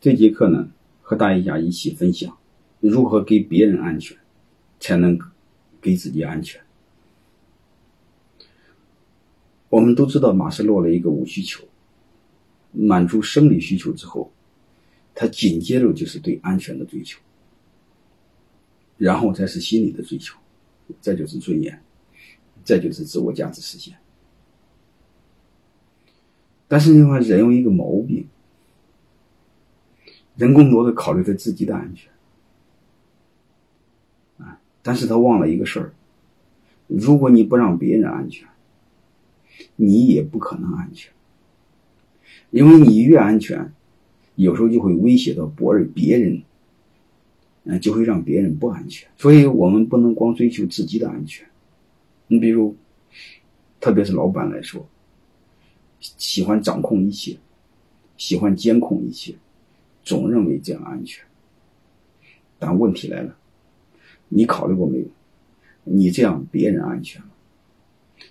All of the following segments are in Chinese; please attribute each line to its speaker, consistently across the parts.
Speaker 1: 这节课呢，和大家一起分享如何给别人安全，才能给自己安全。我们都知道，马斯洛的一个五需求，满足生理需求之后，他紧接着就是对安全的追求，然后才是心理的追求，再就是尊严，再就是自我价值实现。但是呢，人有一个毛病。人更多的考虑他自己的安全，啊，但是他忘了一个事儿：如果你不让别人安全，你也不可能安全，因为你越安全，有时候就会威胁到博人别人，嗯，就会让别人不安全。所以我们不能光追求自己的安全。你比如，特别是老板来说，喜欢掌控一切，喜欢监控一切。总认为这样安全，但问题来了，你考虑过没有？你这样别人安全吗？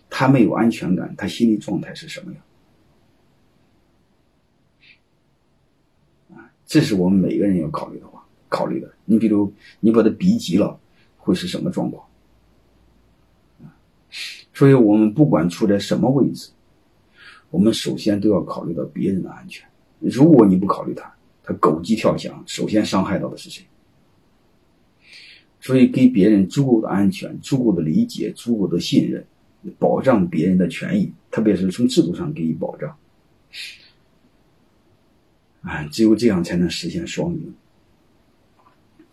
Speaker 1: 他没有安全感，他心理状态是什么样？啊，这是我们每个人要考虑的话，考虑的。你比如你把他逼急了，会是什么状况？所以我们不管处在什么位置，我们首先都要考虑到别人的安全。如果你不考虑他，他狗急跳墙，首先伤害到的是谁？所以，给别人足够的安全、足够的理解、足够的信任，保障别人的权益，特别是从制度上给予保障。啊，只有这样才能实现双赢。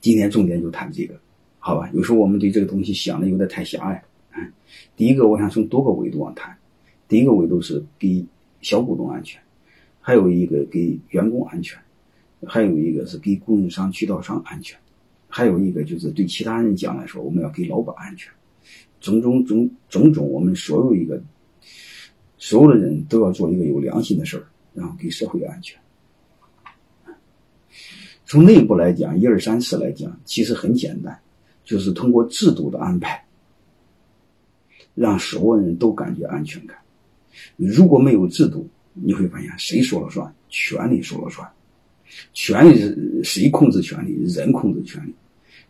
Speaker 1: 今天重点就谈这个，好吧？有时候我们对这个东西想的有点太狭隘。嗯，第一个，我想从多个维度上谈。第一个维度是给小股东安全，还有一个给员工安全。还有一个是给供应商、渠道商安全，还有一个就是对其他人讲来说，我们要给老板安全。种种种种种，我们所有一个所有的人都要做一个有良心的事儿，然后给社会安全。从内部来讲，一二三四来讲，其实很简单，就是通过制度的安排，让所有人都感觉安全感。如果没有制度，你会发现谁说了算？权力说了算。权力是谁控制权力？人控制权力。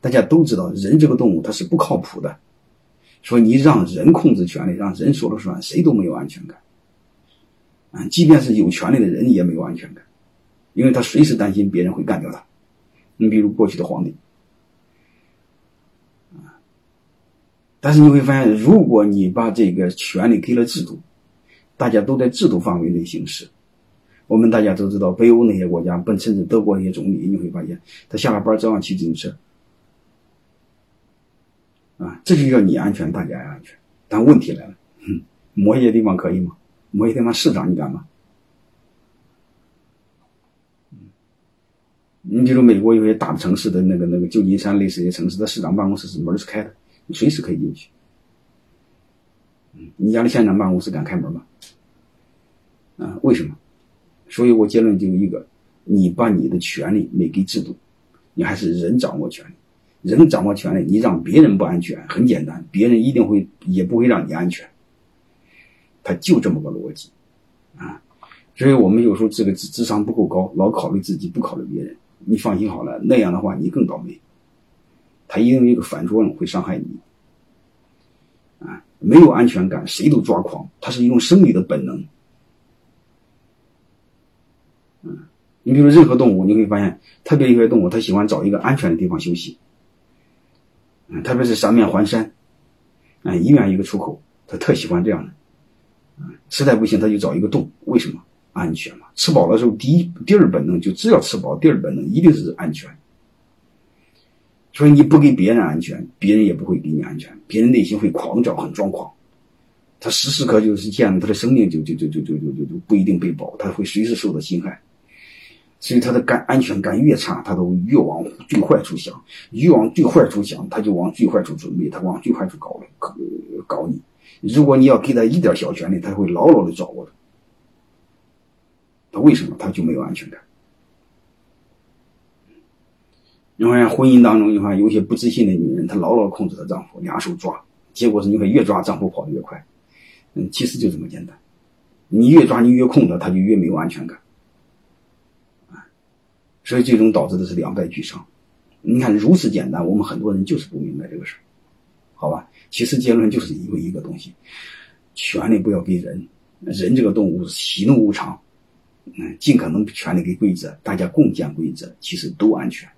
Speaker 1: 大家都知道，人这个动物它是不靠谱的，说你让人控制权力，让人说了算，谁都没有安全感。啊，即便是有权利的人也没有安全感，因为他随时担心别人会干掉他。你比如过去的皇帝，啊，但是你会发现，如果你把这个权利给了制度，大家都在制度范围内行事。我们大家都知道，北欧那些国家，本甚至德国那些总理，你会发现，他下了班照样骑自行车，啊，这就叫你安全，大家也安全。但问题来了，哼，某些地方可以吗？某些地方市长你敢吗？你比如美国有些大的城市的那个那个旧金山类似一些城市的市长办公室是门是开的，你随时可以进去。嗯，你家的县长办公室敢开门吗？啊，为什么？所以我结论就一个：你把你的权利没给制度，你还是人掌握权利，人掌握权利，你让别人不安全，很简单，别人一定会也不会让你安全。他就这么个逻辑，啊，所以我们有时候这个智智商不够高，老考虑自己不考虑别人。你放心好了，那样的话你更倒霉，他一定有一个反作用会伤害你。啊，没有安全感，谁都抓狂，他是一种生理的本能。嗯你比如任何动物，你会发现，特别有些动物，它喜欢找一个安全的地方休息。嗯，特别是三面环山，嗯，医院一个出口，它特喜欢这样的。嗯，实在不行，它就找一个洞。为什么？安全嘛。吃饱了之后，第一、第二本能就只要吃饱，第二本能一定是安全。所以你不给别人安全，别人也不会给你安全，别人内心会狂躁，很抓狂。他时时刻就是这样，他的生命就就就就就就就就不一定被保，他会随时受到侵害。所以他的感安全感越差，他都越往最坏处想，越往最坏处想，他就往最坏处准备，他往最坏处搞搞搞你。如果你要给他一点小权利，他会牢牢的掌握着。他为什么他就没有安全感？你看婚姻当中，你看有些不自信的女人，她牢牢控制她丈夫，两手抓，结果是你看越抓丈夫跑得越快。嗯，其实就这么简单，你越抓你越控制，他就越没有安全感。所以最终导致的是两败俱伤。你看如此简单，我们很多人就是不明白这个事儿，好吧？其实结论就是一个一个东西，权利不要给人，人这个动物喜怒无常，嗯，尽可能权利给规则，大家共建规则，其实都安全。